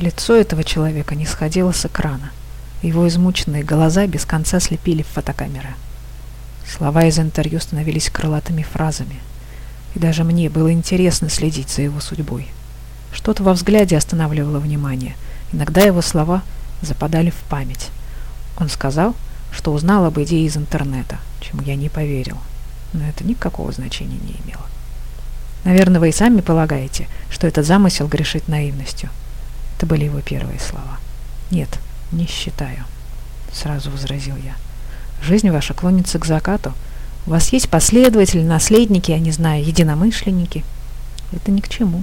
Лицо этого человека не сходило с экрана. Его измученные глаза без конца слепили в фотокамеры. Слова из интервью становились крылатыми фразами. И даже мне было интересно следить за его судьбой. Что-то во взгляде останавливало внимание. Иногда его слова западали в память. Он сказал, что узнал об идее из интернета, чему я не поверил. Но это никакого значения не имело. Наверное, вы и сами полагаете, что этот замысел грешит наивностью. Это были его первые слова. Нет, не считаю, сразу возразил я. Жизнь ваша клонится к закату. У вас есть последователи, наследники, я не знаю, единомышленники. Это ни к чему.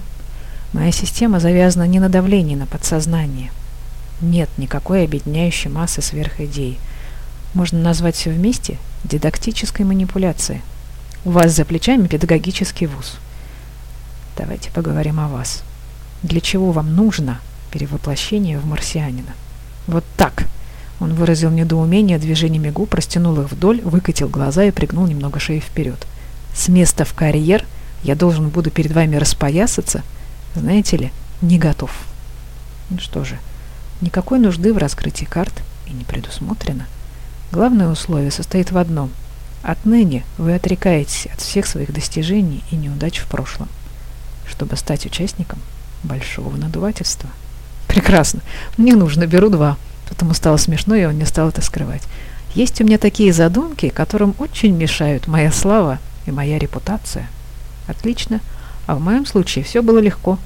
Моя система завязана не на давлении, на подсознание. Нет никакой объединяющей массы сверхидей. Можно назвать все вместе дидактической манипуляцией. У вас за плечами педагогический вуз. Давайте поговорим о вас. Для чего вам нужно перевоплощение в марсианина? Вот так. Он выразил недоумение движениями губ, растянул их вдоль, выкатил глаза и пригнул немного шею вперед. С места в карьер я должен буду перед вами распоясаться? Знаете ли, не готов. Ну что же, никакой нужды в раскрытии карт и не предусмотрено. Главное условие состоит в одном. Отныне вы отрекаетесь от всех своих достижений и неудач в прошлом чтобы стать участником большого надувательства. Прекрасно. Мне нужно, беру два. Потом стало смешно, и он не стал это скрывать. Есть у меня такие задумки, которым очень мешают моя слава и моя репутация. Отлично. А в моем случае все было легко.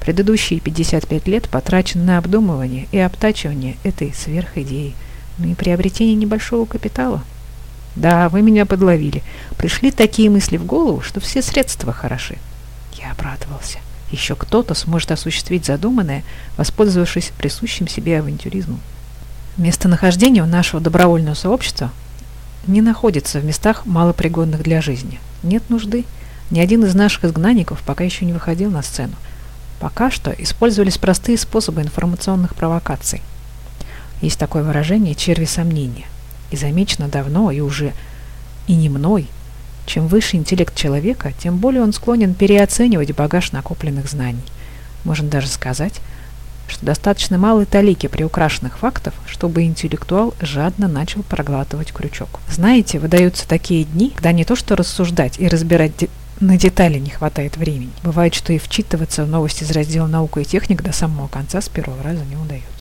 Предыдущие 55 лет потрачены на обдумывание и обтачивание этой сверхидеи, ну и приобретение небольшого капитала. Да, вы меня подловили. Пришли такие мысли в голову, что все средства хороши. Я обрадовался. Еще кто-то сможет осуществить задуманное, воспользовавшись присущим себе авантюризмом. Местонахождение нашего добровольного сообщества не находится в местах, малопригодных для жизни. Нет нужды. Ни один из наших изгнанников пока еще не выходил на сцену. Пока что использовались простые способы информационных провокаций. Есть такое выражение «черви сомнения». И замечено давно, и уже и не мной, чем выше интеллект человека, тем более он склонен переоценивать багаж накопленных знаний. Можно даже сказать, что достаточно малой талики приукрашенных фактов, чтобы интеллектуал жадно начал проглатывать крючок. Знаете, выдаются такие дни, когда не то что рассуждать и разбирать де на детали не хватает времени. Бывает, что и вчитываться в новости из раздела «Наука и техника» до самого конца с первого раза не удается.